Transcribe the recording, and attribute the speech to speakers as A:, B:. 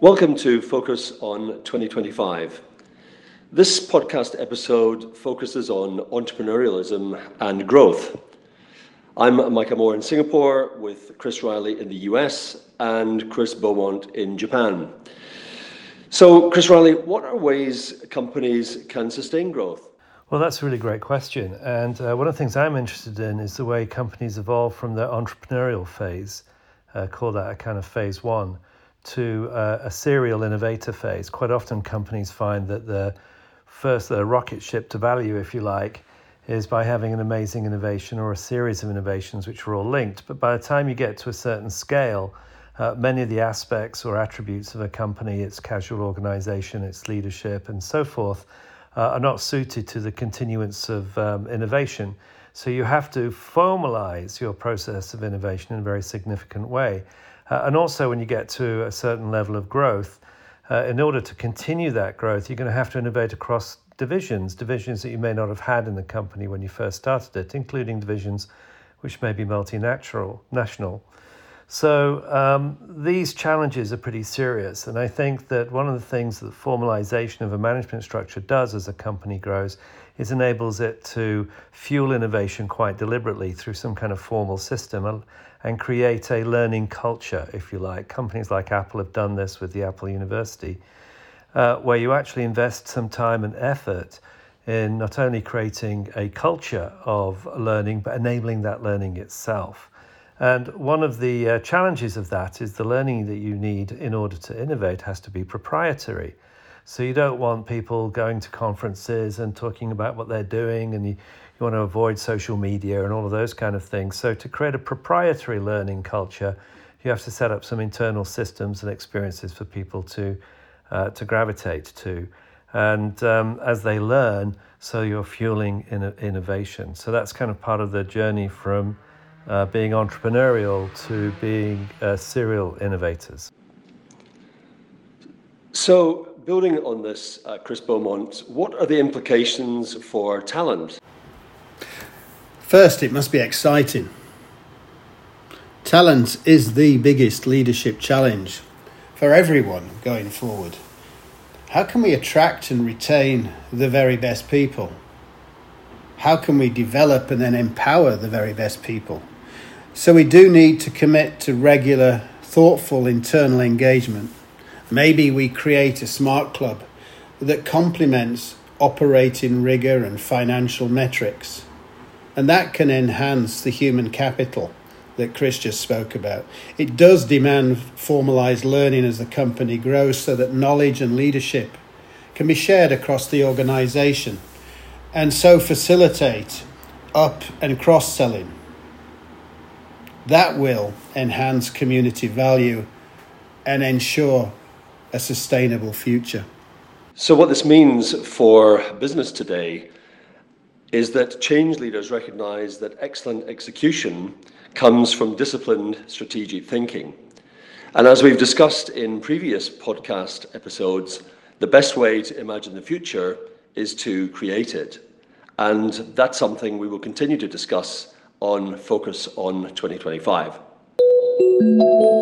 A: Welcome to Focus on 2025. This podcast episode focuses on entrepreneurialism and growth. I'm Mike Amour in Singapore with Chris Riley in the US and Chris Beaumont in Japan. So, Chris Riley, what are ways companies can sustain growth?
B: Well, that's a really great question. And uh, one of the things I'm interested in is the way companies evolve from their entrepreneurial phase, uh, call that a kind of phase one, to uh, a serial innovator phase. Quite often, companies find that the first the rocket ship to value, if you like, is by having an amazing innovation or a series of innovations which are all linked. But by the time you get to a certain scale, uh, many of the aspects or attributes of a company, its casual organization, its leadership, and so forth, uh, are not suited to the continuance of um, innovation. So you have to formalize your process of innovation in a very significant way. Uh, and also, when you get to a certain level of growth, uh, in order to continue that growth, you're going to have to innovate across divisions, divisions that you may not have had in the company when you first started it, including divisions which may be multinational. National. So um, these challenges are pretty serious, and I think that one of the things that formalization of a management structure does as a company grows is enables it to fuel innovation quite deliberately through some kind of formal system and create a learning culture, if you like. Companies like Apple have done this with the Apple University, uh, where you actually invest some time and effort in not only creating a culture of learning, but enabling that learning itself. And one of the uh, challenges of that is the learning that you need in order to innovate has to be proprietary. So you don't want people going to conferences and talking about what they're doing, and you, you want to avoid social media and all of those kind of things. So, to create a proprietary learning culture, you have to set up some internal systems and experiences for people to, uh, to gravitate to. And um, as they learn, so you're fueling in- innovation. So, that's kind of part of the journey from uh, being entrepreneurial to being uh, serial innovators.
A: So, building on this, uh, Chris Beaumont, what are the implications for talent?
C: First, it must be exciting. Talent is the biggest leadership challenge for everyone going forward. How can we attract and retain the very best people? How can we develop and then empower the very best people? So, we do need to commit to regular, thoughtful internal engagement. Maybe we create a smart club that complements operating rigor and financial metrics and that can enhance the human capital that Chris just spoke about. It does demand formalized learning as the company grows so that knowledge and leadership can be shared across the organization and so facilitate up and cross selling. That will enhance community value and ensure a sustainable future.
A: So, what this means for business today is that change leaders recognize that excellent execution comes from disciplined strategic thinking. And as we've discussed in previous podcast episodes, the best way to imagine the future is to create it. And that's something we will continue to discuss on Focus on 2025.